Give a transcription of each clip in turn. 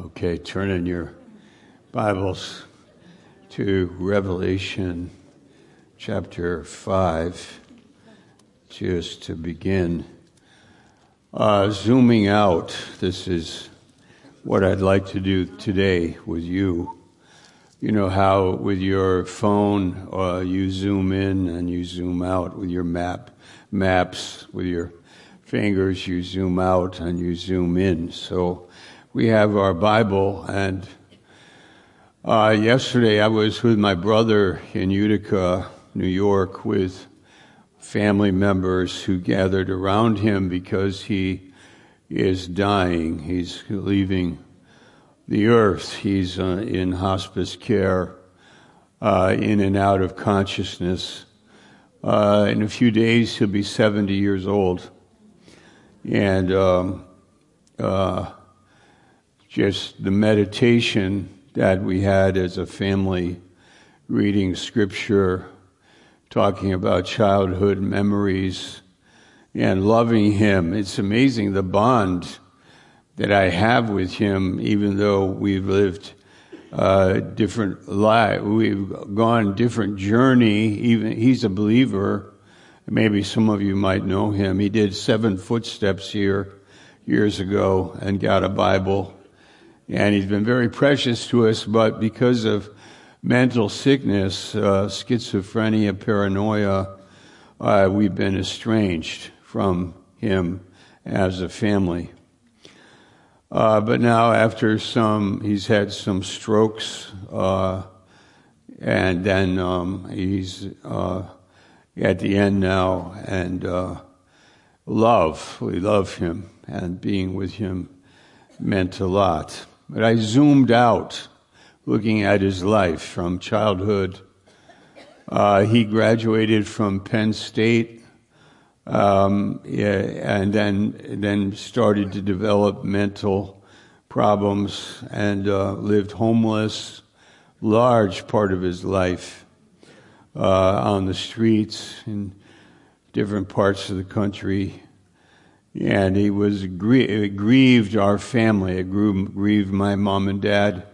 Okay, turn in your Bibles to Revelation chapter 5, just to begin. Uh, zooming out, this is what I'd like to do today with you. You know how with your phone uh, you zoom in and you zoom out with your map maps with your fingers you zoom out and you zoom in. So we have our Bible, and uh, yesterday I was with my brother in Utica, New York, with family members who gathered around him because he is dying. He's leaving the earth. He's uh, in hospice care, uh, in and out of consciousness. Uh, in a few days, he'll be 70 years old. And um, uh, just the meditation that we had as a family, reading scripture, talking about childhood memories, and loving Him. It's amazing the bond that I have with Him, even though we've lived uh, different life, we've gone different journey. Even He's a believer. Maybe some of you might know him. He did seven footsteps here years ago and got a Bible and he's been very precious to us, but because of mental sickness, uh, schizophrenia, paranoia, uh, we've been estranged from him as a family. Uh, but now, after some, he's had some strokes, uh, and then um, he's uh, at the end now, and uh, love, we love him, and being with him meant a lot. But I zoomed out looking at his life from childhood. Uh, he graduated from Penn State um, and then, then started to develop mental problems and uh, lived homeless large part of his life uh, on the streets in different parts of the country and he was it grieved our family. It grieved my mom and dad.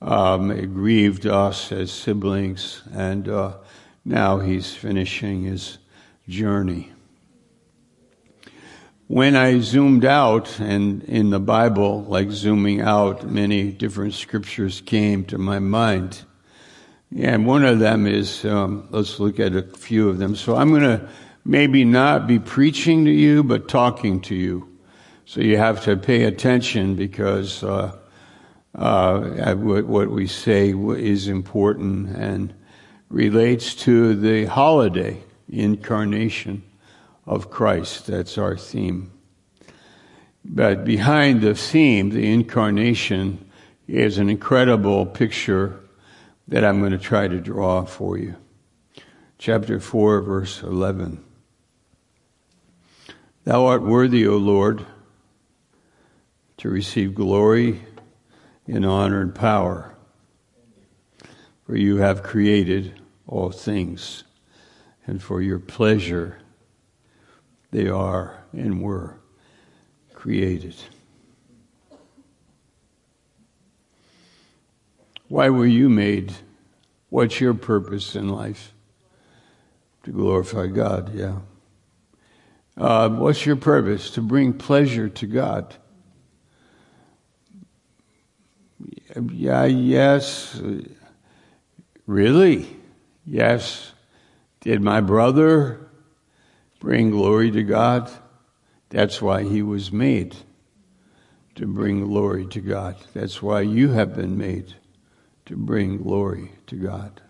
Um, it grieved us as siblings, and uh, now he's finishing his journey. When I zoomed out, and in the Bible, like zooming out, many different scriptures came to my mind. And one of them is, um, let's look at a few of them. So I'm going to maybe not be preaching to you, but talking to you. So you have to pay attention because uh, uh, what we say is important and relates to the holiday, incarnation of Christ. That's our theme. But behind the theme, the incarnation, is an incredible picture that I'm going to try to draw for you. Chapter 4, verse 11. Thou art worthy, O Lord, to receive glory and honor and power, for you have created all things, and for your pleasure they are and were created. Why were you made? What's your purpose in life? To glorify God, yeah. Uh, what's your purpose? To bring pleasure to God. Yeah, yes. Really? Yes. Did my brother bring glory to God? That's why he was made, to bring glory to God. That's why you have been made, to bring glory to God.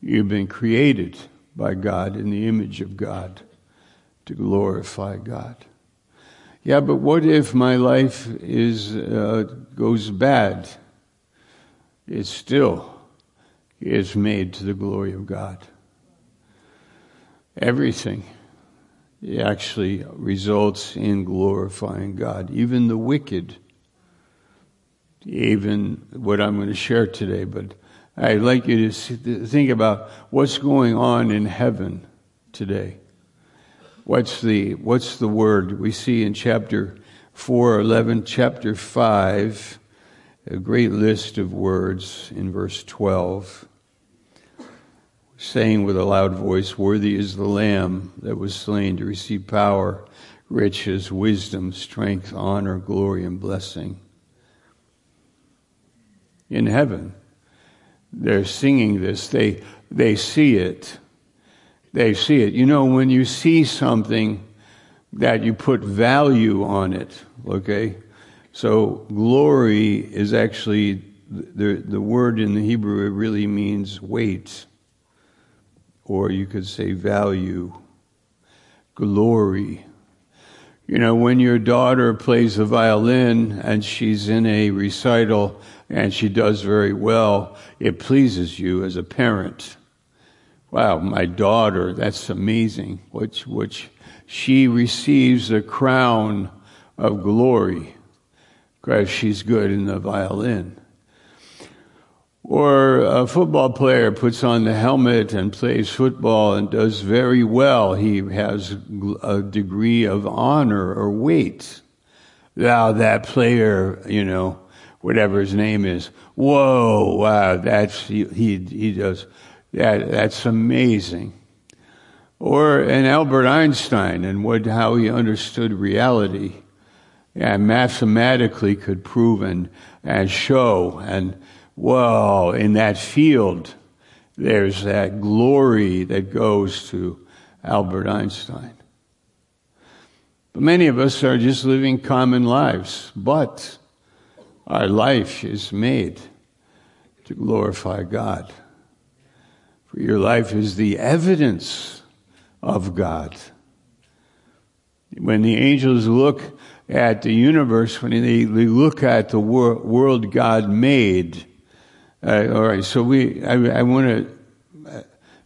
You've been created by God in the image of God to glorify God. Yeah, but what if my life is uh, goes bad? It still is made to the glory of God. Everything actually results in glorifying God. Even the wicked, even what I'm going to share today, but I'd like you to think about what's going on in heaven today. What's the, what's the word we see in chapter 4, 11, chapter 5, a great list of words in verse 12, saying with a loud voice, Worthy is the Lamb that was slain to receive power, riches, wisdom, strength, honor, glory, and blessing. In heaven, they're singing this. They, they see it. They see it. You know, when you see something that you put value on it, okay? So glory is actually the the word in the Hebrew it really means weight, or you could say value, glory. You know, when your daughter plays the violin and she's in a recital and she does very well, it pleases you as a parent. Wow, my daughter, that's amazing. Which, which she receives the crown of glory because she's good in the violin. Or a football player puts on the helmet and plays football and does very well. He has a degree of honor or weight. Now that player, you know, whatever his name is, whoa, wow, that's, he, he, he does, that, that's amazing. Or an Albert Einstein and what, how he understood reality and mathematically could prove and, and show. And whoa, in that field, there's that glory that goes to Albert Einstein. But many of us are just living common lives, but our life is made to glorify God. For your life is the evidence of God. When the angels look at the universe, when they, look at the wor- world God made. Uh, all right, so we, I, I want to, uh,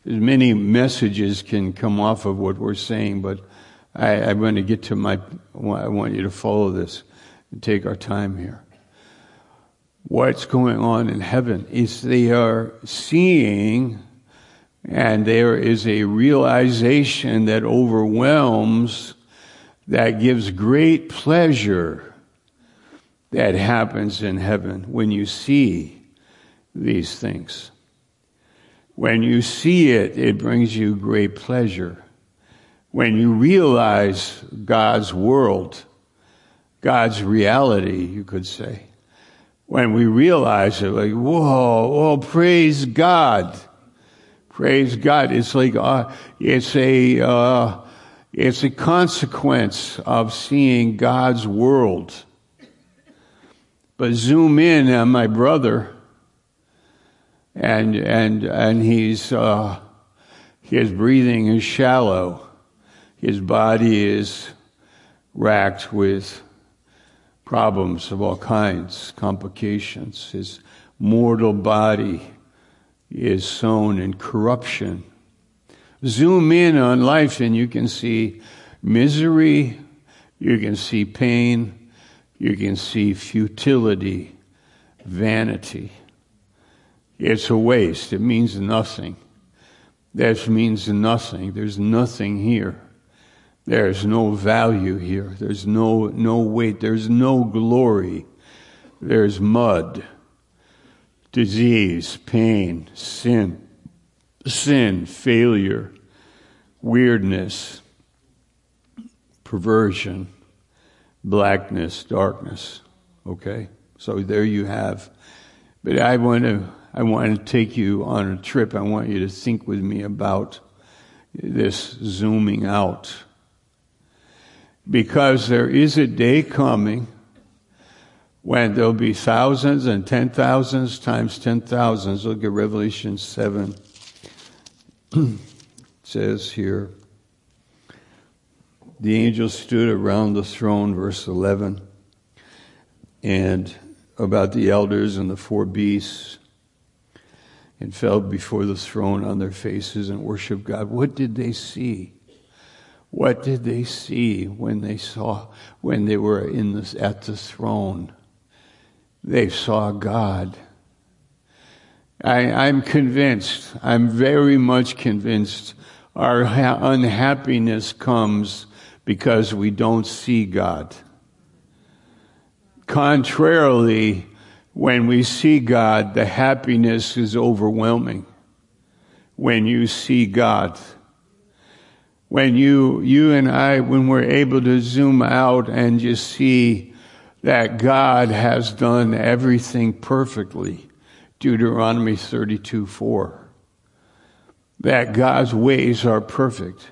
many messages can come off of what we're saying, but I, I want to get to my, I want you to follow this and take our time here. What's going on in heaven is they are seeing and there is a realization that overwhelms that gives great pleasure that happens in heaven when you see these things. When you see it, it brings you great pleasure. When you realize God's world, God's reality, you could say. When we realize it, like, whoa, oh, praise God. Praise God. It's like, uh, it's a, uh, it's a consequence of seeing God's world. But zoom in on my brother, and and and he's uh, his breathing is shallow, his body is racked with problems of all kinds, complications. His mortal body is sown in corruption zoom in on life and you can see misery, you can see pain, you can see futility, vanity. It's a waste. It means nothing. That means nothing. There's nothing here. There's no value here. There's no, no weight. There's no glory. There's mud, disease, pain, sin sin, failure, weirdness, perversion, blackness, darkness. Okay? So there you have. But I want to I want to take you on a trip. I want you to think with me about this zooming out. Because there is a day coming when there'll be thousands and ten thousands times ten thousands. Look at Revelation 7 says here, the angel stood around the throne, verse 11, and about the elders and the four beasts, and fell before the throne on their faces and worshiped God. What did they see? What did they see when they saw, when they were in this, at the throne? They saw God. I, am convinced, I'm very much convinced, our ha- unhappiness comes because we don't see God. Contrarily, when we see God, the happiness is overwhelming. When you see God, when you, you and I, when we're able to zoom out and just see that God has done everything perfectly. Deuteronomy 32 4. That God's ways are perfect.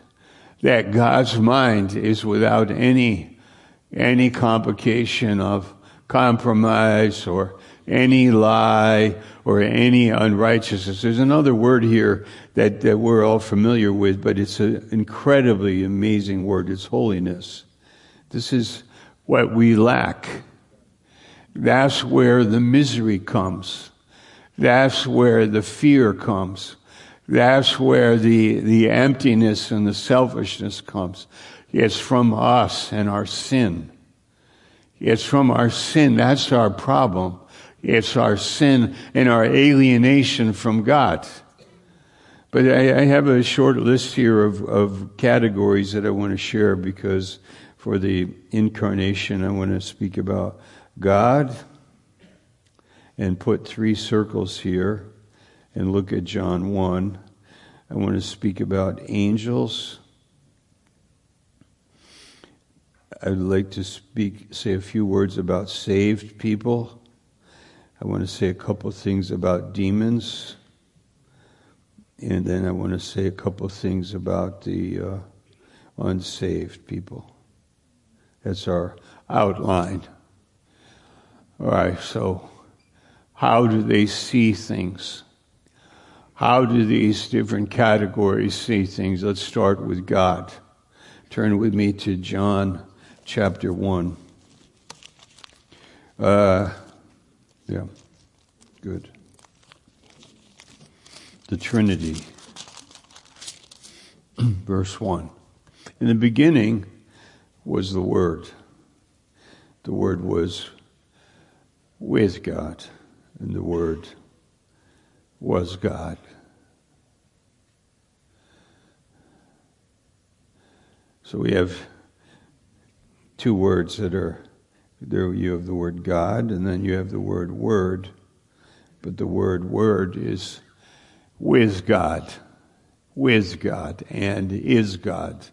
That God's mind is without any, any complication of compromise or any lie or any unrighteousness. There's another word here that, that we're all familiar with, but it's an incredibly amazing word. It's holiness. This is what we lack. That's where the misery comes. That's where the fear comes. That's where the, the emptiness and the selfishness comes. It's from us and our sin. It's from our sin. That's our problem. It's our sin and our alienation from God. But I, I have a short list here of, of categories that I want to share because for the incarnation, I want to speak about God and put three circles here and look at John 1. I want to speak about angels. I'd like to speak, say a few words about saved people. I want to say a couple things about demons. And then I want to say a couple things about the uh, unsaved people. That's our outline. All right, so how do they see things? How do these different categories see things? Let's start with God. Turn with me to John chapter 1. Uh, yeah, good. The Trinity. Verse 1. In the beginning was the Word. The Word was with God, and the Word was God. So we have two words that are there you have the word God and then you have the word word. But the word word is with God, with God, and is God.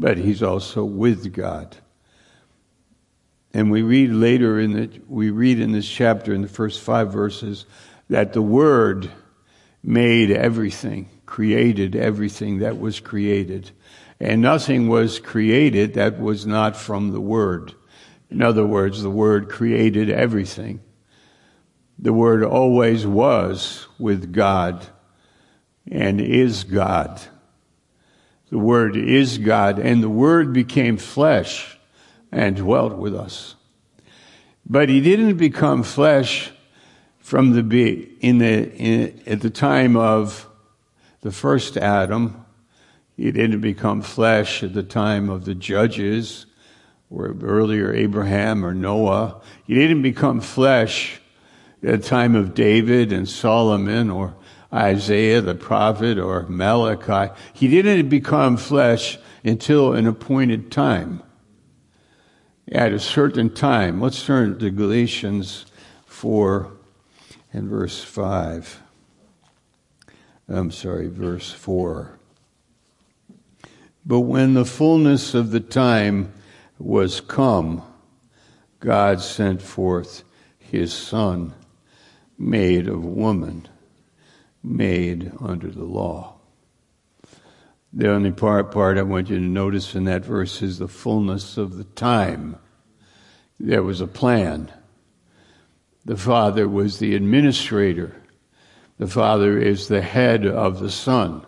But he's also with God. And we read later in the, we read in this chapter in the first five verses that the Word made everything, created everything that was created. And nothing was created that was not from the Word. In other words, the Word created everything. The Word always was with God and is God. The Word is God, and the Word became flesh and dwelt with us. But he didn't become flesh from the be- in the in, at the time of the first Adam. He didn't become flesh at the time of the judges or earlier Abraham or Noah. He didn't become flesh at the time of David and Solomon or Isaiah the prophet or Malachi. He didn't become flesh until an appointed time at a certain time. Let's turn to Galatians 4 and verse 5. I'm sorry, verse 4. But when the fullness of the time was come, God sent forth his Son, made of woman, made under the law. The only part, part I want you to notice in that verse is the fullness of the time. There was a plan. The Father was the administrator. The Father is the head of the Son.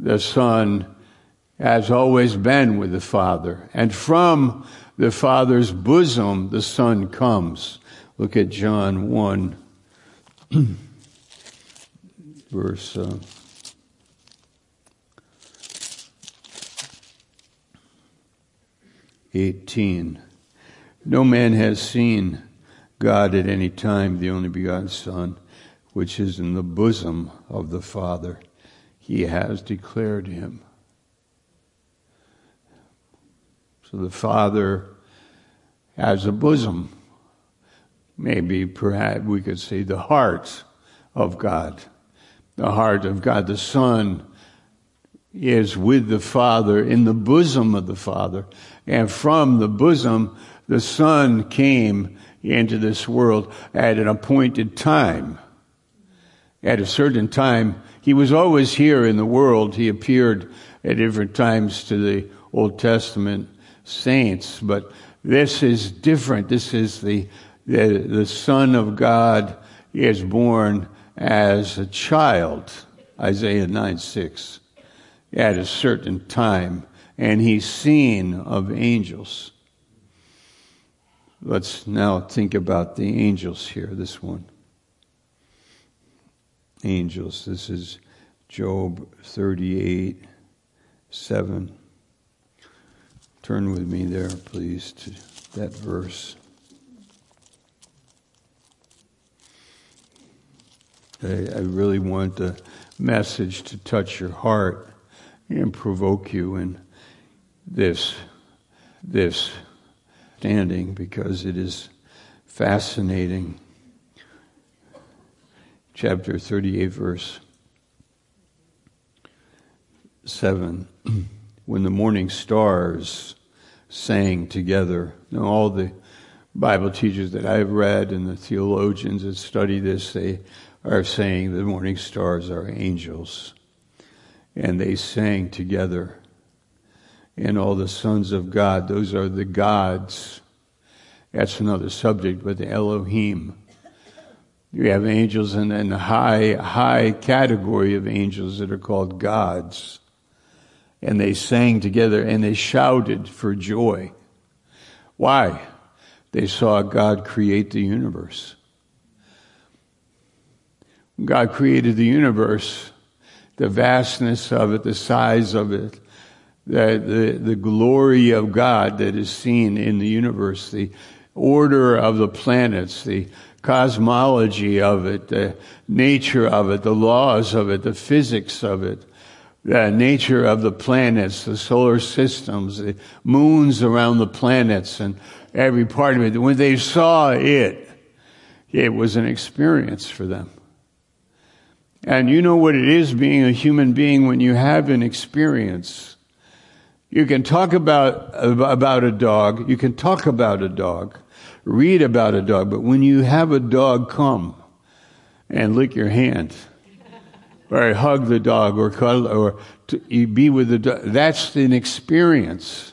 The Son has always been with the Father. And from the Father's bosom, the Son comes. Look at John 1, verse. Uh, 18. No man has seen God at any time, the only begotten Son, which is in the bosom of the Father. He has declared him. So the Father has a bosom. maybe perhaps we could say the heart of God. The heart of God. The Son is with the Father, in the bosom of the Father. And from the bosom, the Son came into this world at an appointed time. At a certain time, he was always here in the world. He appeared at different times to the Old Testament saints, but this is different. This is the, the, the Son of God is born as a child. Isaiah 9 6 at a certain time, and he's seen of angels. Let's now think about the angels here, this one. Angels. This is Job 38 7. Turn with me there, please, to that verse. I, I really want the message to touch your heart and provoke you in this this standing because it is fascinating. Chapter 38 verse 7 when the morning stars sang together. Now all the Bible teachers that I've read and the theologians that study this, they are saying the morning stars are angels and they sang together. And all the sons of God, those are the gods. That's another subject, but the Elohim. You have angels and then the high, high category of angels that are called gods. And they sang together and they shouted for joy. Why? They saw God create the universe. God created the universe the vastness of it, the size of it, the, the, the glory of God that is seen in the universe, the order of the planets, the cosmology of it, the nature of it, the laws of it, the physics of it, the nature of the planets, the solar systems, the moons around the planets, and every part of it. When they saw it, it was an experience for them. And you know what it is being a human being when you have an experience. You can talk about, about a dog. You can talk about a dog, read about a dog, but when you have a dog come and lick your hand, or hug the dog, or cuddle, or be with the dog, that's an experience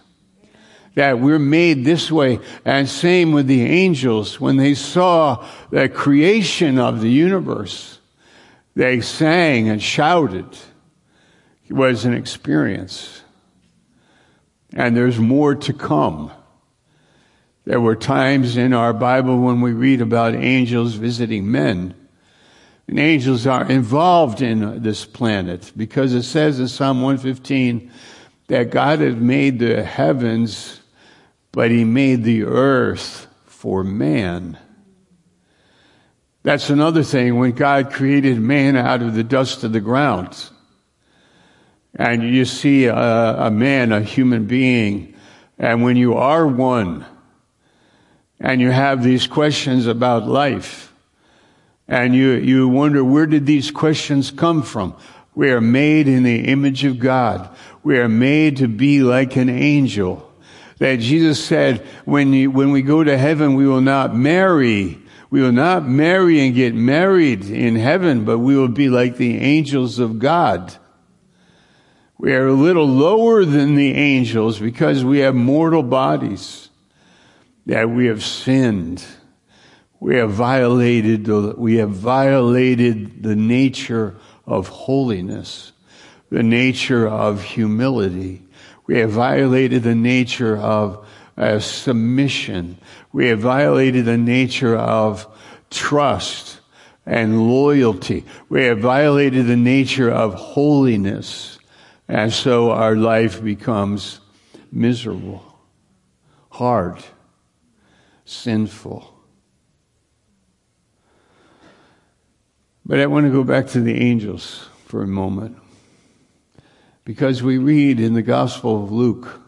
that we're made this way. And same with the angels when they saw the creation of the universe. They sang and shouted. It was an experience. And there's more to come. There were times in our Bible when we read about angels visiting men. And angels are involved in this planet because it says in Psalm 115 that God had made the heavens, but he made the earth for man. That's another thing when God created man out of the dust of the ground. And you see a, a, man, a human being, and when you are one, and you have these questions about life, and you, you wonder where did these questions come from? We are made in the image of God. We are made to be like an angel. That Jesus said, when, you, when we go to heaven, we will not marry we will not marry and get married in heaven, but we will be like the angels of God. We are a little lower than the angels because we have mortal bodies, that we have sinned. We have violated the, we have violated the nature of holiness, the nature of humility. We have violated the nature of uh, submission. We have violated the nature of trust and loyalty. We have violated the nature of holiness. And so our life becomes miserable, hard, sinful. But I want to go back to the angels for a moment. Because we read in the Gospel of Luke,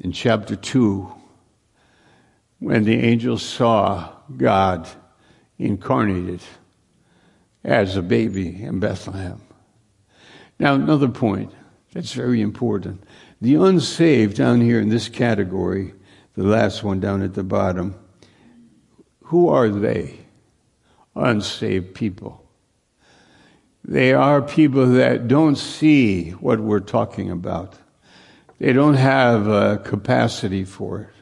in chapter 2, when the angels saw God incarnated as a baby in Bethlehem. Now, another point that's very important. The unsaved down here in this category, the last one down at the bottom, who are they? Unsaved people. They are people that don't see what we're talking about. They don't have a capacity for it.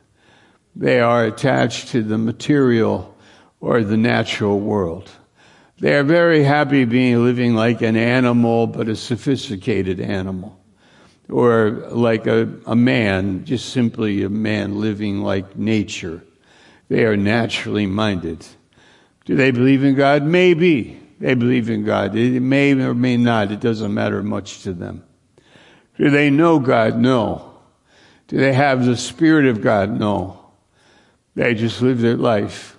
They are attached to the material or the natural world. They are very happy being living like an animal, but a sophisticated animal. Or like a, a man, just simply a man living like nature. They are naturally minded. Do they believe in God? Maybe. They believe in God. It may or may not. It doesn't matter much to them. Do they know God? No. Do they have the Spirit of God? No. They just live their life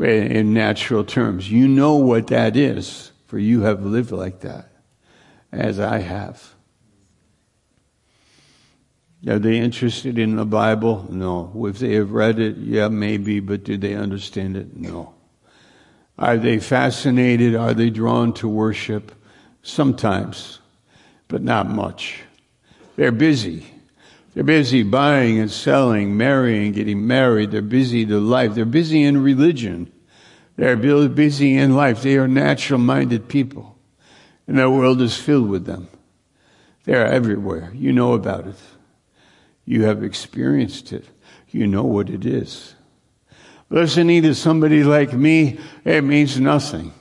in natural terms. You know what that is, for you have lived like that, as I have. Are they interested in the Bible? No. If they have read it, yeah, maybe, but do they understand it? No. Are they fascinated? Are they drawn to worship? Sometimes, but not much. They're busy. They're busy buying and selling, marrying, getting married. They're busy to life. They're busy in religion. They're busy in life. They are natural minded people. And the world is filled with them. They're everywhere. You know about it. You have experienced it. You know what it is. Listening to somebody like me, it means nothing.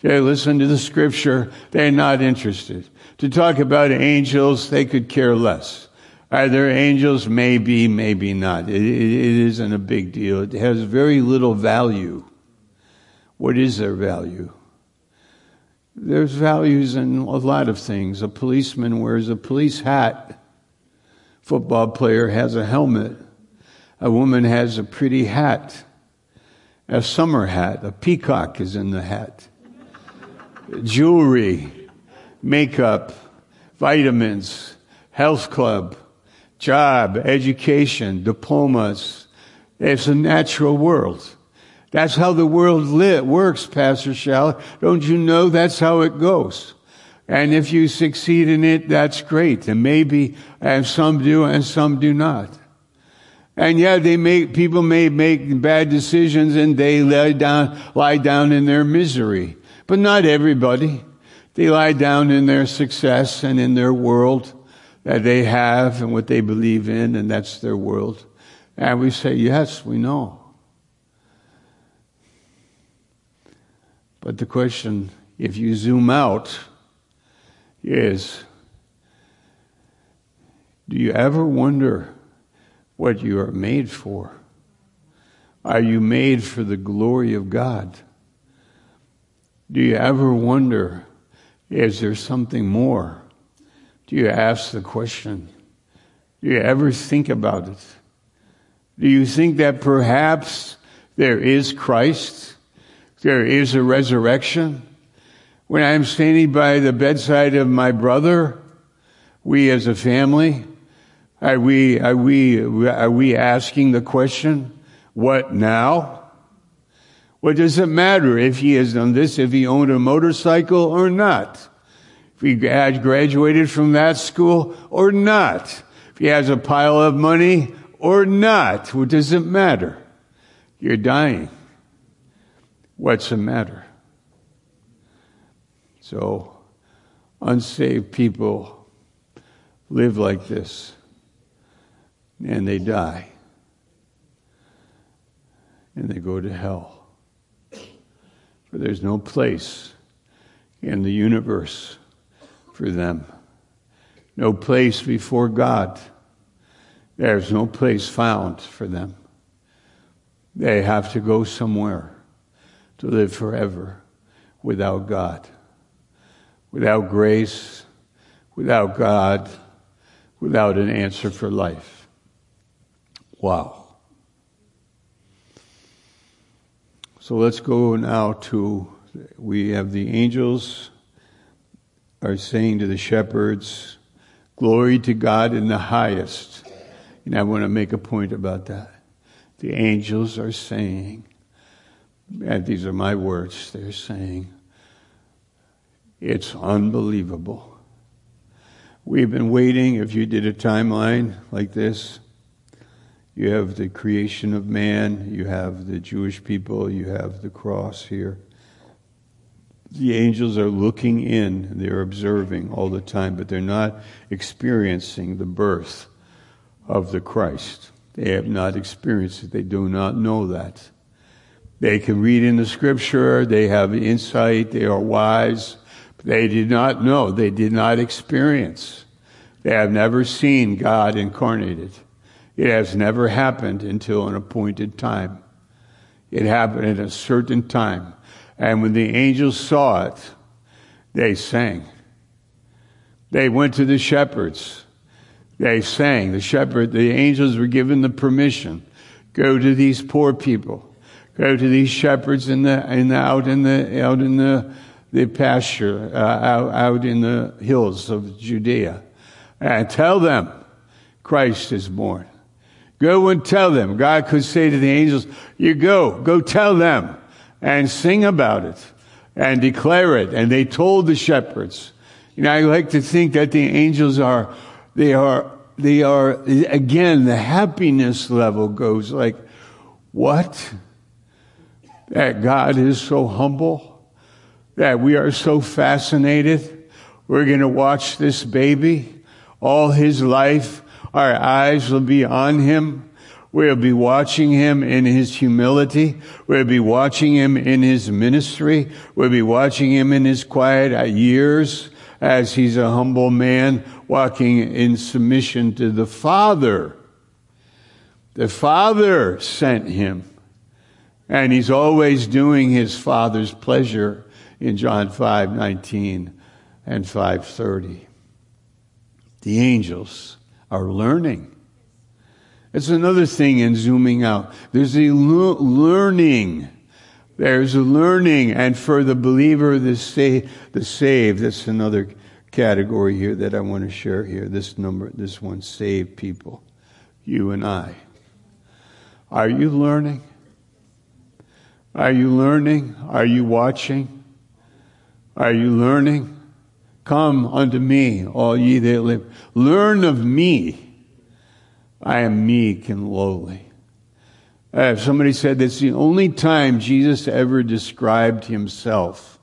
They listen to the scripture, they're not interested. To talk about angels, they could care less. Are there angels? Maybe, maybe not. It, it, it isn't a big deal. It has very little value. What is their value? There's values in a lot of things. A policeman wears a police hat. Football player has a helmet. A woman has a pretty hat. A summer hat. A peacock is in the hat. Jewelry, makeup, vitamins, health club, job, education, diplomas. It's a natural world. That's how the world lit, works, Pastor Shall. Don't you know that's how it goes? And if you succeed in it, that's great. And maybe, and some do and some do not. And yeah, they make, people may make bad decisions and they lie down, lie down in their misery. But not everybody. They lie down in their success and in their world that they have and what they believe in, and that's their world. And we say, yes, we know. But the question, if you zoom out, is do you ever wonder what you are made for? Are you made for the glory of God? Do you ever wonder, is there something more? Do you ask the question? Do you ever think about it? Do you think that perhaps there is Christ? There is a resurrection? When I'm standing by the bedside of my brother, we as a family, are we, are we, are we asking the question, what now? What does it matter if he has done this, if he owned a motorcycle or not? if he had graduated from that school or not, if he has a pile of money or not. What does it matter? You're dying. What's the matter? So, unsaved people live like this and they die and they go to hell. For there's no place in the universe for them. No place before God. There's no place found for them. They have to go somewhere to live forever without God, without grace, without God, without an answer for life. Wow. So let's go now to, we have the angels are saying to the shepherds, Glory to God in the highest. And I want to make a point about that. The angels are saying, and these are my words, they're saying, it's unbelievable. We've been waiting. If you did a timeline like this, you have the creation of man, you have the Jewish people, you have the cross here. The angels are looking in, they're observing all the time, but they're not experiencing the birth of the Christ. They have not experienced it. They do not know that. They can read in the scripture, they have insight, they are wise, but they did not know, they did not experience. They have never seen God incarnated. It has never happened until an appointed time. It happened at a certain time. And when the angels saw it, they sang. They went to the shepherds they sang. The shepherd, the angels were given the permission. Go to these poor people. Go to these shepherds in the, in the out in the, out in the, the pasture, uh, out, out in the hills of Judea. And tell them Christ is born. Go and tell them. God could say to the angels, you go, go tell them and sing about it and declare it. And they told the shepherds. You know, I like to think that the angels are they are, they are, again, the happiness level goes like, what? That God is so humble, that we are so fascinated. We're going to watch this baby all his life. Our eyes will be on him. We'll be watching him in his humility. We'll be watching him in his ministry. We'll be watching him in his quiet years as he's a humble man walking in submission to the Father. The Father sent him. And he's always doing his Father's pleasure in John 5 19 and 530. The angels are learning. It's another thing in zooming out. There's a learning. There's a learning. And for the believer, the, sa- the saved, that's another category here that I want to share here. This number, this one, saved people. You and I. Are you learning? Are you learning? Are you watching? Are you learning? Come unto me, all ye that live. Learn of me. I am meek and lowly. Uh, somebody said that's the only time Jesus ever described himself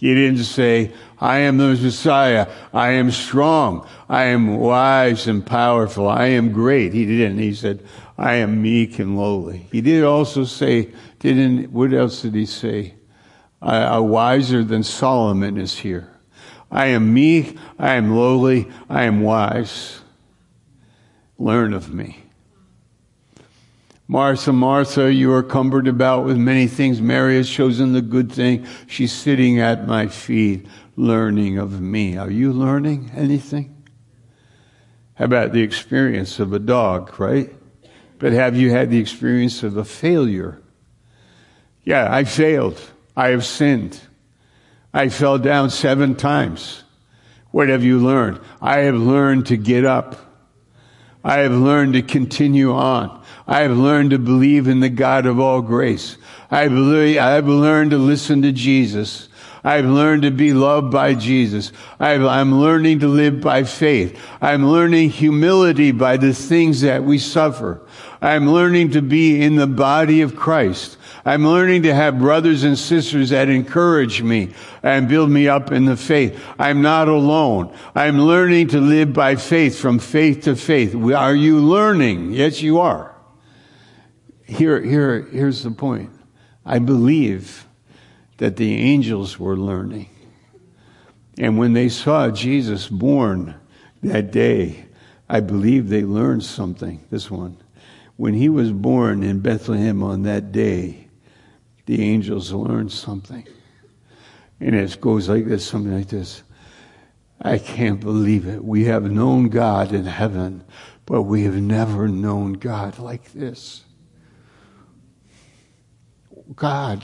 he didn't say, I am the Messiah. I am strong. I am wise and powerful. I am great. He didn't. He said, I am meek and lowly. He did also say, didn't, what else did he say? I, wiser than Solomon is here. I am meek. I am lowly. I am wise. Learn of me. Martha, Martha, you are cumbered about with many things. Mary has chosen the good thing. She's sitting at my feet, learning of me. Are you learning anything? How about the experience of a dog, right? But have you had the experience of a failure? Yeah, I failed. I have sinned. I fell down seven times. What have you learned? I have learned to get up. I have learned to continue on. I have learned to believe in the God of all grace. I've learned to listen to Jesus. I've learned to be loved by Jesus. i am learning to live by faith. I'm learning humility by the things that we suffer. I'm learning to be in the body of Christ. I'm learning to have brothers and sisters that encourage me and build me up in the faith. I'm not alone. I'm learning to live by faith from faith to faith. Are you learning? Yes, you are here, here, here's the point. I believe that the angels were learning. And when they saw Jesus born that day, I believe they learned something. This one. When he was born in Bethlehem on that day, the angels learned something. And it goes like this, something like this. I can't believe it. We have known God in heaven, but we have never known God like this. God,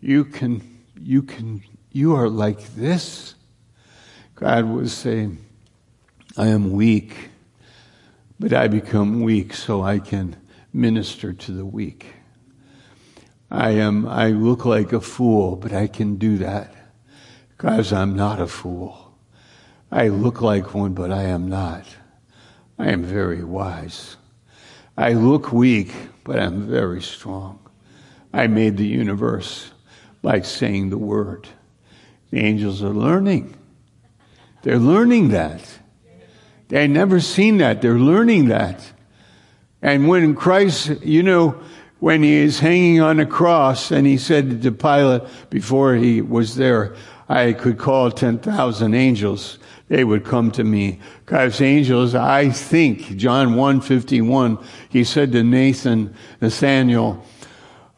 you can, you can, you are like this. God was saying, I am weak, but I become weak so I can minister to the weak. I am, I look like a fool, but I can do that because I'm not a fool. I look like one, but I am not. I am very wise. I look weak, but I'm very strong. I made the universe by saying the word. The angels are learning. They're learning that. They never seen that. They're learning that. And when Christ, you know, when he is hanging on a cross and he said to Pilate before he was there, I could call 10,000 angels. They would come to me. Because angels, I think, John 151, he said to Nathan, Nathaniel,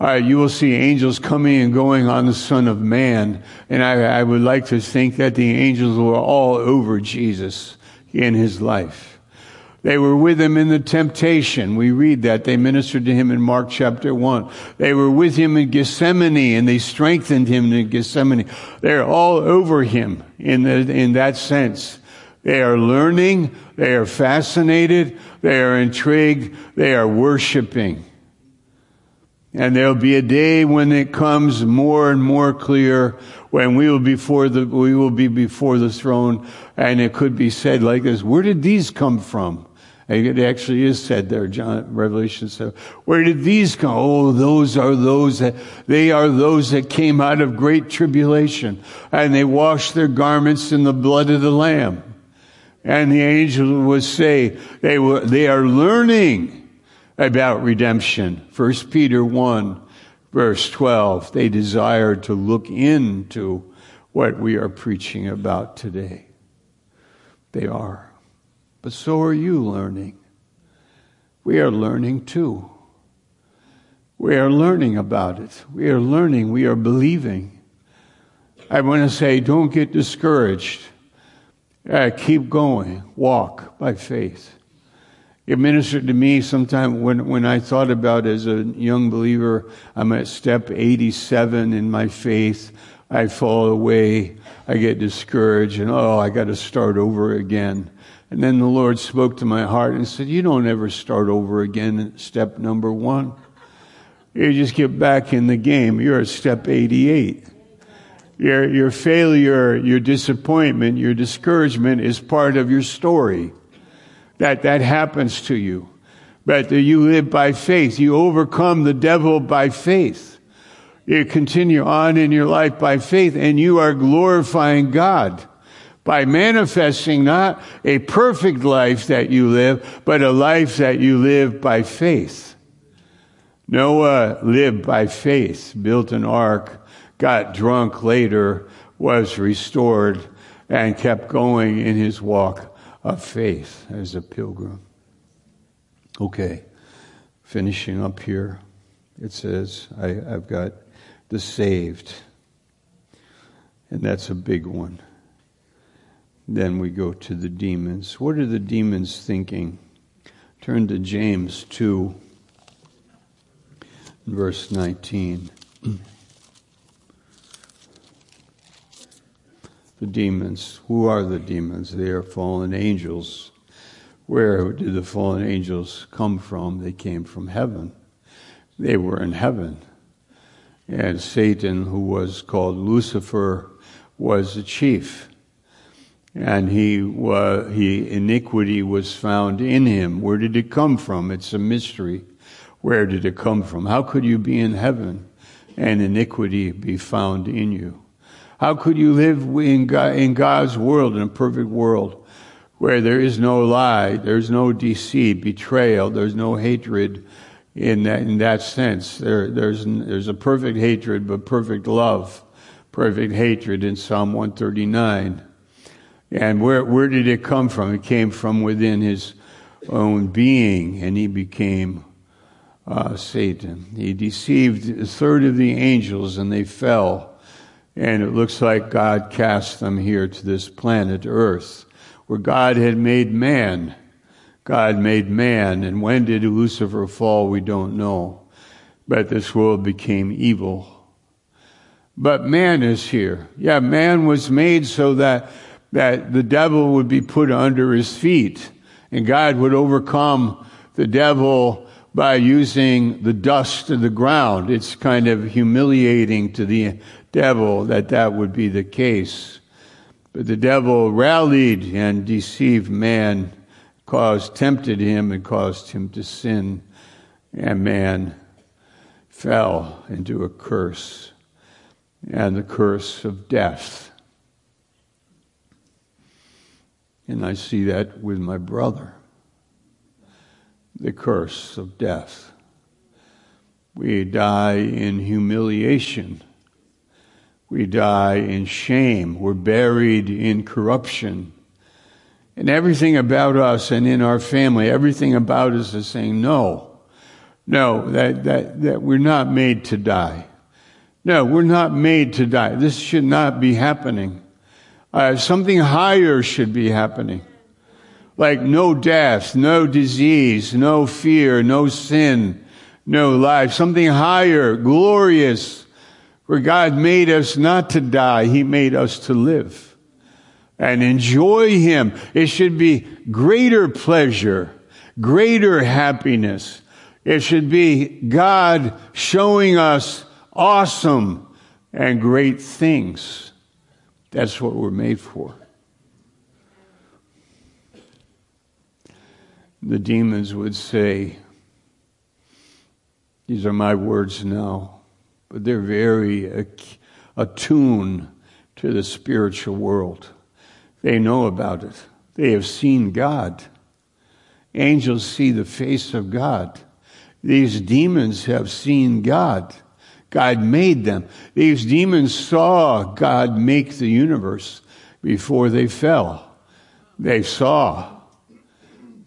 uh, you will see angels coming and going on the Son of Man. And I, I would like to think that the angels were all over Jesus in his life. They were with him in the temptation. We read that. They ministered to him in Mark chapter 1. They were with him in Gethsemane and they strengthened him in Gethsemane. They're all over him in, the, in that sense. They are learning. They are fascinated. They are intrigued. They are worshiping. And there'll be a day when it comes more and more clear when we will before the, we will be before the throne and it could be said like this, where did these come from? It actually is said there, John, Revelation said, where did these come? Oh, those are those that, they are those that came out of great tribulation and they washed their garments in the blood of the Lamb. And the angel would say, they were, they are learning about redemption. First Peter 1 verse 12. They desire to look into what we are preaching about today. They are. But so are you learning. We are learning too. We are learning about it. We are learning. We are believing. I want to say, don't get discouraged. Uh, keep going. Walk by faith. It ministered to me sometime when, when I thought about as a young believer, I'm at step 87 in my faith. I fall away. I get discouraged and, oh, I got to start over again. And then the Lord spoke to my heart and said, You don't ever start over again step number one. You just get back in the game. You're at step 88. Your, your failure, your disappointment, your discouragement is part of your story. That, that happens to you. But you live by faith. You overcome the devil by faith. You continue on in your life by faith and you are glorifying God by manifesting not a perfect life that you live, but a life that you live by faith. Noah lived by faith, built an ark, got drunk later, was restored, and kept going in his walk of faith as a pilgrim. Okay, finishing up here, it says, I, have got the saved, and that's a big one. Then we go to the demons. What are the demons thinking? Turn to James 2, verse 19. the demons. Who are the demons? They are fallen angels. Where did the fallen angels come from? They came from heaven. They were in heaven. And Satan, who was called Lucifer, was the chief and he, uh, he iniquity was found in him. Where did it come from? It's a mystery. Where did it come from? How could you be in heaven and iniquity be found in you? How could you live in, God, in God's world, in a perfect world, where there is no lie, there's no deceit, betrayal, there's no hatred in that, in that sense. There, there's, there's a perfect hatred, but perfect love. Perfect hatred in Psalm 139 and where, where did it come from? It came from within his own being, and he became uh, Satan. He deceived a third of the angels, and they fell. And it looks like God cast them here to this planet Earth, where God had made man. God made man. And when did Lucifer fall? We don't know. But this world became evil. But man is here. Yeah, man was made so that that the devil would be put under his feet and God would overcome the devil by using the dust of the ground. It's kind of humiliating to the devil that that would be the case. But the devil rallied and deceived man, caused, tempted him and caused him to sin, and man fell into a curse and the curse of death. And I see that with my brother the curse of death. We die in humiliation. We die in shame. We're buried in corruption. And everything about us and in our family, everything about us is saying, no, no, that, that, that we're not made to die. No, we're not made to die. This should not be happening. Uh, something higher should be happening like no death, no disease, no fear, no sin, no life, something higher, glorious, where God made us not to die, He made us to live and enjoy Him. It should be greater pleasure, greater happiness. It should be God showing us awesome and great things. That's what we're made for. the demons would say, These are my words now, but they're very attuned to the spiritual world. They know about it, they have seen God. Angels see the face of God. These demons have seen God. God made them. These demons saw God make the universe before they fell. They saw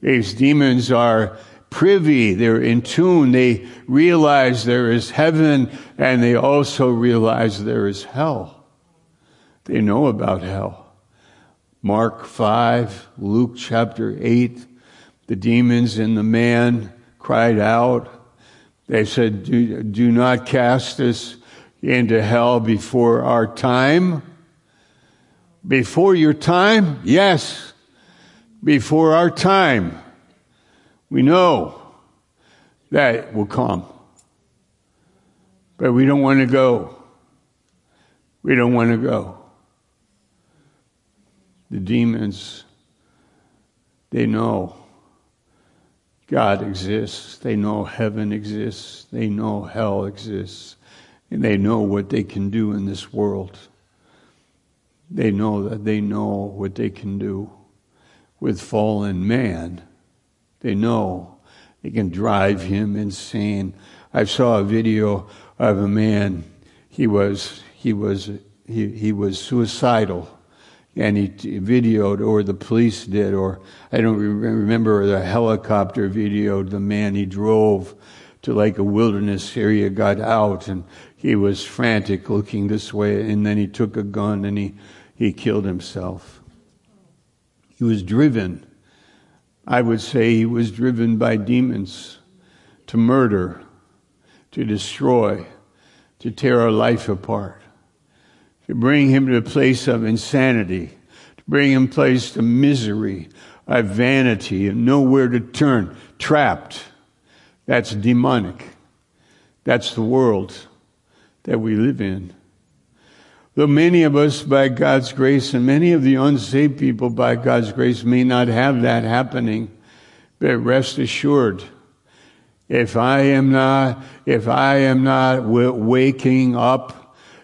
these demons are privy, they're in tune, they realize there is heaven, and they also realize there is hell. They know about hell. Mark 5, Luke chapter 8, the demons in the man cried out. They said, do, do not cast us into hell before our time. Before your time? Yes before our time. We know that will come. But we don't want to go. We don't want to go. The demons, they know God exists. They know heaven exists. They know hell exists. And they know what they can do in this world. They know that they know what they can do with fallen man. They know they can drive him insane. I saw a video of a man. He was he was he, he was suicidal, and he videoed, or the police did, or I don't remember the helicopter videoed the man. He drove to like a wilderness area, got out, and he was frantic, looking this way, and then he took a gun and he he killed himself. He was driven, I would say, he was driven by demons to murder, to destroy, to tear our life apart, to bring him to a place of insanity, to bring him place to misery, of vanity, and nowhere to turn, trapped. That's demonic. That's the world that we live in. Though many of us, by God's grace, and many of the unsaved people, by God's grace, may not have that happening, but rest assured, if I am not, if I am not waking up,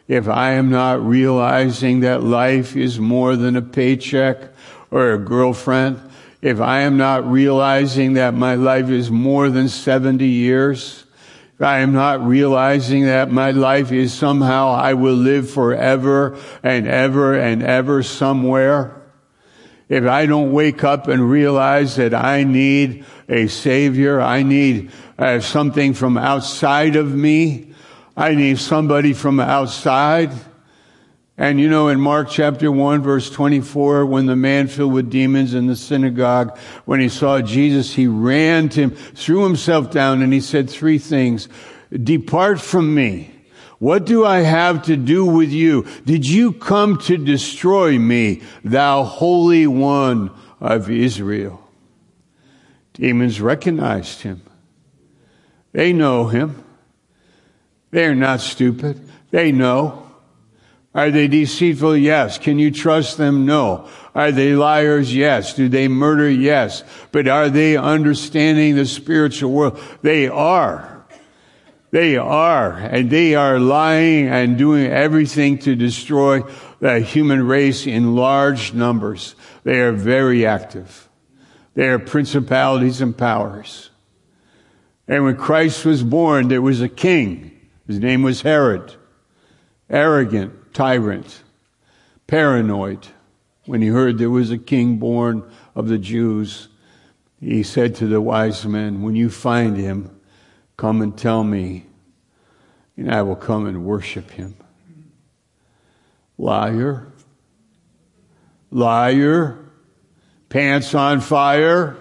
if I am not realizing that life is more than a paycheck or a girlfriend, if I am not realizing that my life is more than 70 years, if I am not realizing that my life is somehow I will live forever and ever and ever somewhere. If I don't wake up and realize that I need a savior, I need uh, something from outside of me, I need somebody from outside, and you know, in Mark chapter 1, verse 24, when the man filled with demons in the synagogue, when he saw Jesus, he ran to him, threw himself down, and he said three things. Depart from me. What do I have to do with you? Did you come to destroy me, thou Holy One of Israel? Demons recognized him. They know him. They are not stupid. They know. Are they deceitful? Yes. Can you trust them? No. Are they liars? Yes. Do they murder? Yes. But are they understanding the spiritual world? They are. They are. And they are lying and doing everything to destroy the human race in large numbers. They are very active. They are principalities and powers. And when Christ was born, there was a king. His name was Herod. Arrogant, tyrant, paranoid. When he heard there was a king born of the Jews, he said to the wise men, When you find him, come and tell me, and I will come and worship him. Liar. Liar. Pants on fire.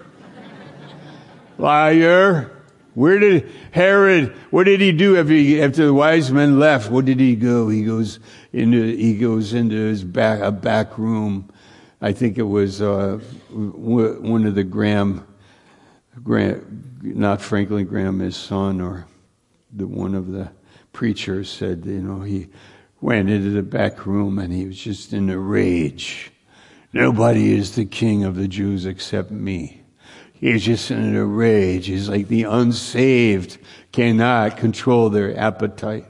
Liar. Where did Herod, what did he do after, after the wise men left? Where did he go? He goes into, he goes into his back, a back room. I think it was, uh, one of the Graham, Graham, not Franklin Graham, his son, or the one of the preachers said, you know, he went into the back room and he was just in a rage. Nobody is the king of the Jews except me. He's just in a rage. He's like the unsaved cannot control their appetite.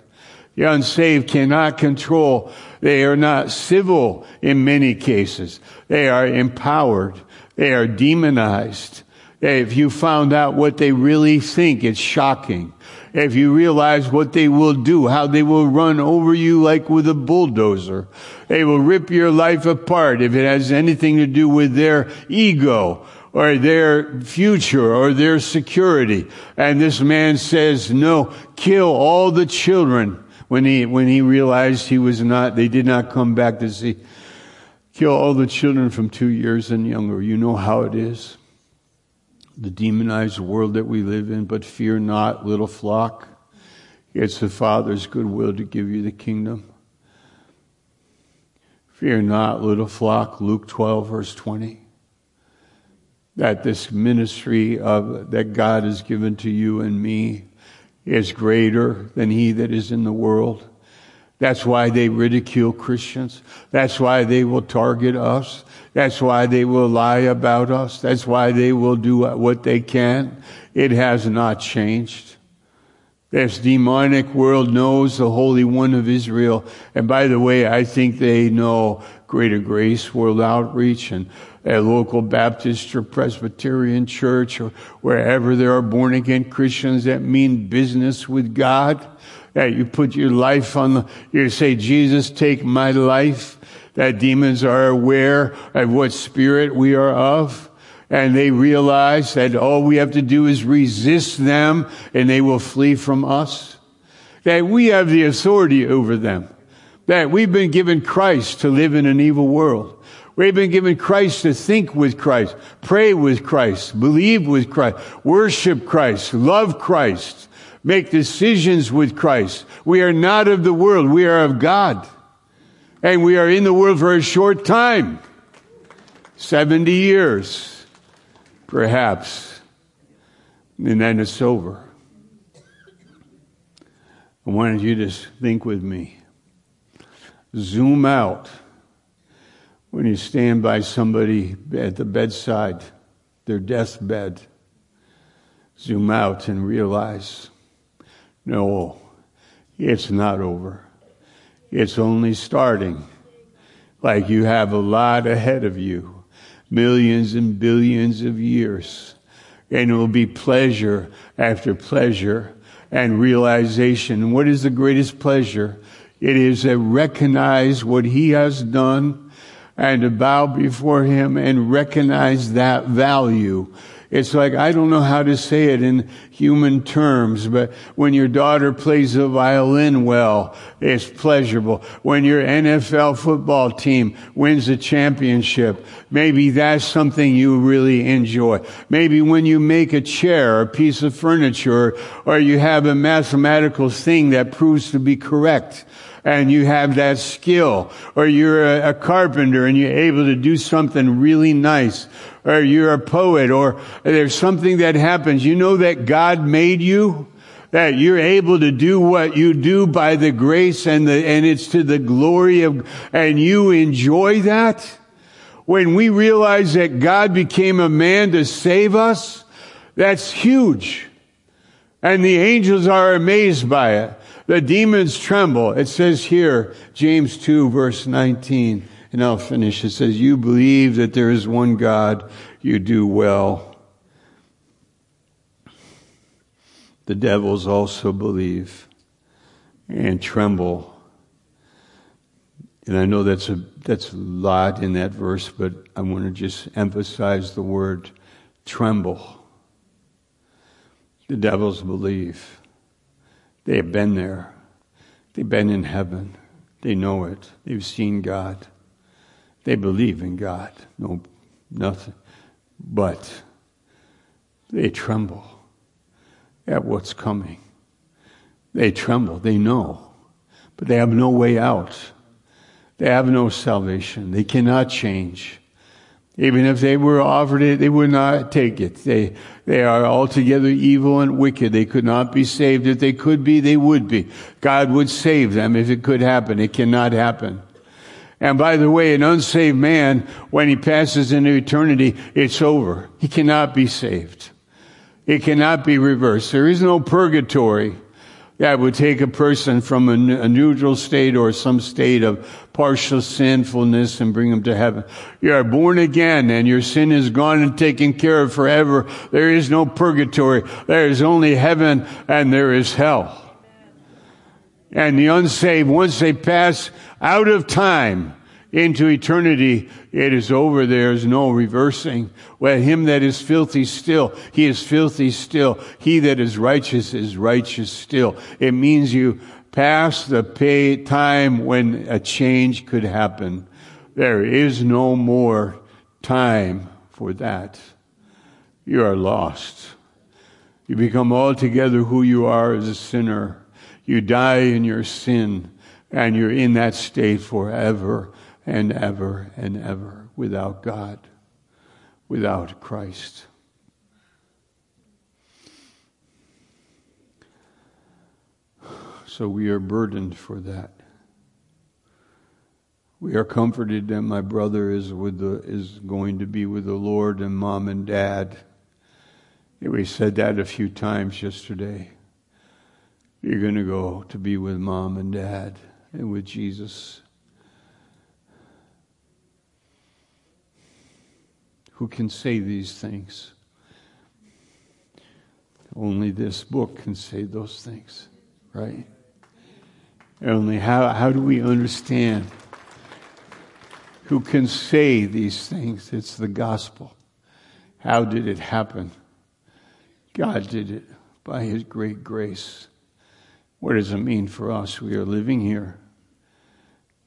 The unsaved cannot control. They are not civil in many cases. They are empowered. They are demonized. If you found out what they really think, it's shocking. If you realize what they will do, how they will run over you like with a bulldozer. They will rip your life apart if it has anything to do with their ego or their future or their security. And this man says, no, kill all the children when he, when he realized he was not, they did not come back to see, kill all the children from two years and younger. You know how it is. The demonized world that we live in, but fear not, little flock. It's the Father's good will to give you the kingdom. Fear not, little flock, Luke 12, verse 20 that this ministry of, that God has given to you and me is greater than he that is in the world. That's why they ridicule Christians. That's why they will target us. That's why they will lie about us. That's why they will do what they can. It has not changed. This demonic world knows the Holy One of Israel. And by the way, I think they know Greater Grace World Outreach and a local Baptist or Presbyterian church or wherever there are born again Christians that mean business with God. That you put your life on the, you say, Jesus, take my life. That demons are aware of what spirit we are of. And they realize that all we have to do is resist them and they will flee from us. That we have the authority over them. That we've been given Christ to live in an evil world. We've been given Christ to think with Christ, pray with Christ, believe with Christ, worship Christ, love Christ, make decisions with Christ. We are not of the world. We are of God. And we are in the world for a short time. 70 years, perhaps. And then it's over. I wanted you to think with me. Zoom out when you stand by somebody at the bedside, their deathbed, zoom out and realize, no, it's not over. It's only starting. Like you have a lot ahead of you, millions and billions of years. And it will be pleasure after pleasure and realization. What is the greatest pleasure? It is to recognize what he has done and to bow before him and recognize that value. It's like, I don't know how to say it in human terms, but when your daughter plays the violin well, it's pleasurable. When your NFL football team wins a championship, maybe that's something you really enjoy. Maybe when you make a chair, a piece of furniture, or you have a mathematical thing that proves to be correct and you have that skill, or you're a, a, carpenter and you're able to do something really nice, or you're a poet, or there's something that happens. You know that God made you, that you're able to do what you do by the grace and the, and it's to the glory of, and you enjoy that? When we realize that God became a man to save us, that's huge. And the angels are amazed by it. The demons tremble. It says here, James 2 verse 19, and I'll finish. It says, you believe that there is one God, you do well. The devils also believe and tremble. And I know that's a, that's a lot in that verse, but I want to just emphasize the word tremble. The devils believe. They have been there. They've been in heaven. They know it. They've seen God. They believe in God. No, nothing. But they tremble at what's coming. They tremble. They know. But they have no way out. They have no salvation. They cannot change. Even if they were offered it, they would not take it. They, they are altogether evil and wicked. They could not be saved. If they could be, they would be. God would save them if it could happen. It cannot happen. And by the way, an unsaved man, when he passes into eternity, it's over. He cannot be saved. It cannot be reversed. There is no purgatory that would take a person from a neutral state or some state of partial sinfulness and bring them to heaven. You are born again and your sin is gone and taken care of forever. There is no purgatory. There is only heaven and there is hell. And the unsaved, once they pass out of time, into eternity, it is over. There is no reversing. Well, him that is filthy still, he is filthy still. He that is righteous is righteous still. It means you pass the pay time when a change could happen. There is no more time for that. You are lost. You become altogether who you are as a sinner. You die in your sin and you're in that state forever and ever and ever without God, without Christ. So we are burdened for that. We are comforted that my brother is with the, is going to be with the Lord and mom and dad. We said that a few times yesterday. You're going to go to be with mom and dad and with Jesus. Who can say these things. Only this book can say those things, right? Only how, how do we understand who can say these things? It's the gospel. How did it happen? God did it by His great grace. What does it mean for us? We are living here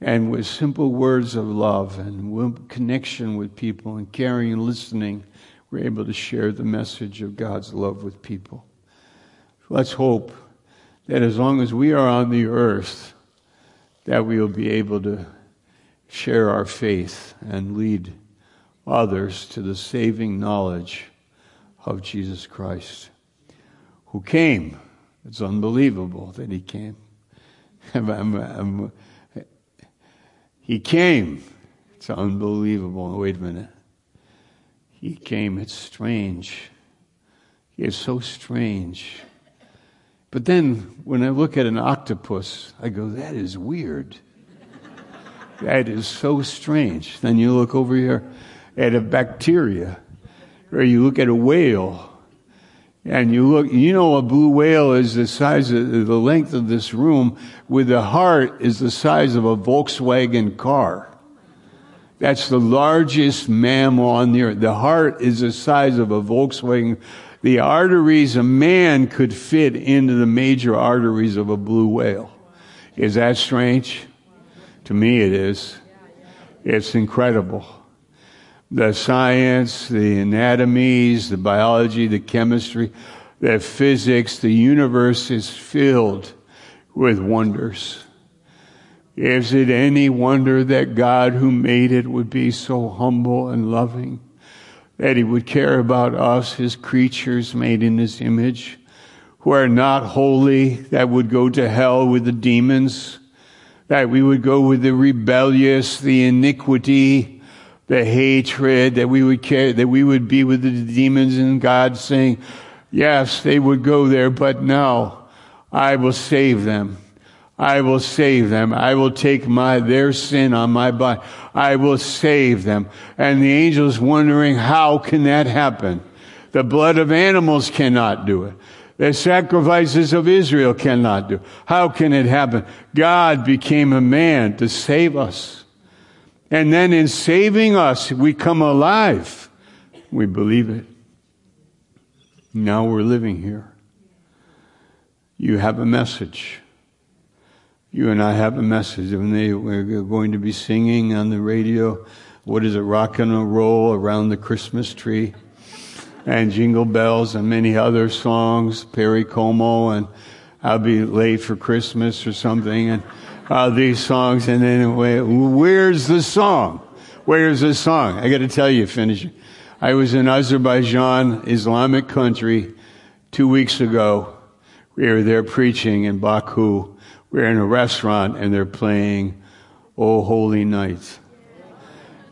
and with simple words of love and connection with people and caring and listening, we're able to share the message of God's love with people. Let's hope that as long as we are on the earth, that we will be able to share our faith and lead others to the saving knowledge of Jesus Christ, who came. It's unbelievable that he came. I'm, I'm, he came. It's unbelievable. Wait a minute. He came. It's strange. He is so strange. But then when I look at an octopus, I go, that is weird. that is so strange. Then you look over here at a bacteria, or you look at a whale, and you look, you know, a blue whale is the size of the length of this room, with the heart is the size of a Volkswagen car. That's the largest mammal on the earth. The heart is the size of a Volkswagen. The arteries a man could fit into the major arteries of a blue whale. Is that strange? To me, it is. It's incredible the science, the anatomies, the biology, the chemistry, the physics, the universe is filled with wonders. Is it any wonder that God who made it would be so humble and loving? That he would care about us, his creatures made in his image, who are not holy, that would go to hell with the demons, that we would go with the rebellious, the iniquity, the hatred, that we would care, that we would be with the demons and God saying, yes, they would go there, but no, I will save them. I will save them. I will take my, their sin on my body. I will save them. And the angel's wondering, how can that happen? The blood of animals cannot do it. The sacrifices of Israel cannot do. How can it happen? God became a man to save us. And then in saving us, we come alive. We believe it. Now we're living here. You have a message you and I have a message, and they, we're going to be singing on the radio. What is it? Rock and roll around the Christmas tree, and Jingle Bells, and many other songs. Perry Como, and I'll be late for Christmas or something, and uh, these songs. And then where's the song? Where's the song? I got to tell you, finish. I was in Azerbaijan, Islamic country, two weeks ago. We were there preaching in Baku we're in a restaurant and they're playing Oh Holy Night.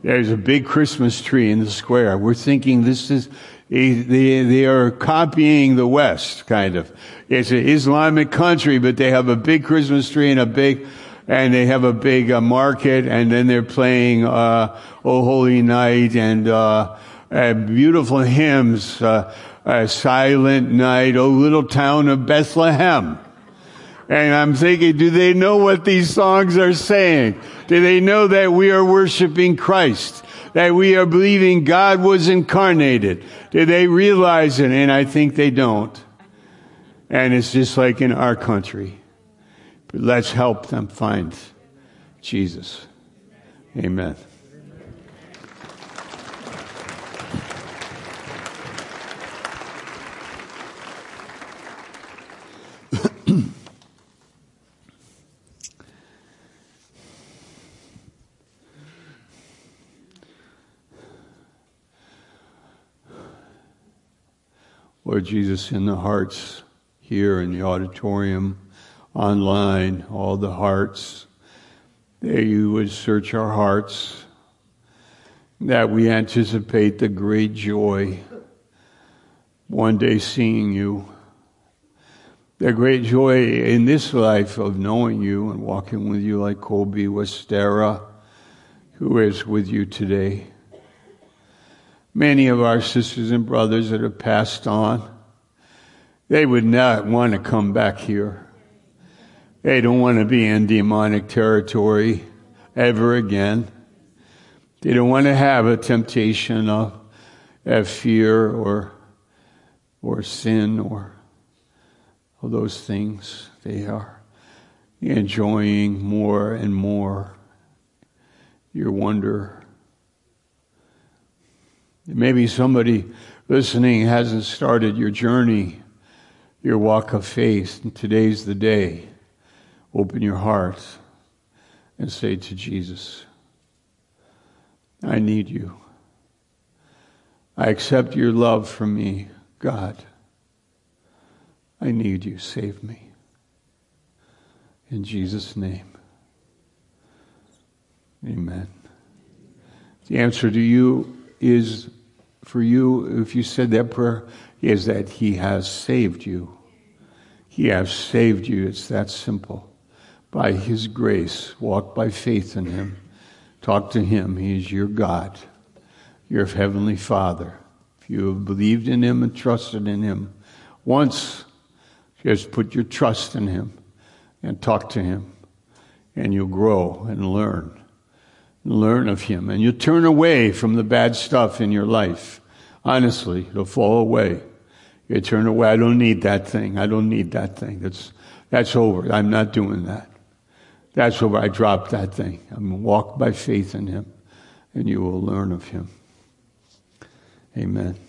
There's a big Christmas tree in the square. We're thinking this is, they, they are copying the West, kind of. It's an Islamic country, but they have a big Christmas tree and a big, and they have a big uh, market, and then they're playing uh, "Oh Holy Night" and uh, uh beautiful hymns, uh, "Silent Night," "Oh Little Town of Bethlehem." And I'm thinking, do they know what these songs are saying? Do they know that we are worshiping Christ? That we are believing God was incarnated? Do they realize it? And I think they don't. And it's just like in our country. Let's help them find Jesus. Amen. Lord Jesus, in the hearts here in the auditorium, online, all the hearts, that you would search our hearts, that we anticipate the great joy one day seeing you, the great joy in this life of knowing you and walking with you like Colby Westera, who is with you today. Many of our sisters and brothers that have passed on, they would not want to come back here. They don't want to be in demonic territory ever again. They don't want to have a temptation of, of fear or, or sin or all those things. They are enjoying more and more your wonder Maybe somebody listening hasn't started your journey, your walk of faith, and today's the day. Open your heart and say to Jesus, I need you. I accept your love for me, God. I need you. Save me. In Jesus' name. Amen. The answer to you is for you, if you said that prayer, is that He has saved you. He has saved you. It's that simple. By His grace, walk by faith in Him. Talk to Him. He is your God, your Heavenly Father. If you have believed in Him and trusted in Him once, just put your trust in Him and talk to Him, and you'll grow and learn learn of Him. And you turn away from the bad stuff in your life. Honestly, it'll fall away. You turn away. I don't need that thing. I don't need that thing. That's, that's over. I'm not doing that. That's where I dropped that thing. Going to walk by faith in Him, and you will learn of Him. Amen.